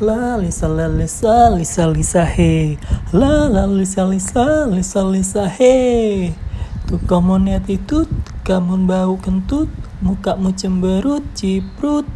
La lisa la lisa lisa lisa he. La la lisa lisa lisa lisa he. Tuh kamu attitude Kamu bau kentut Mukamu cemberut ciprut.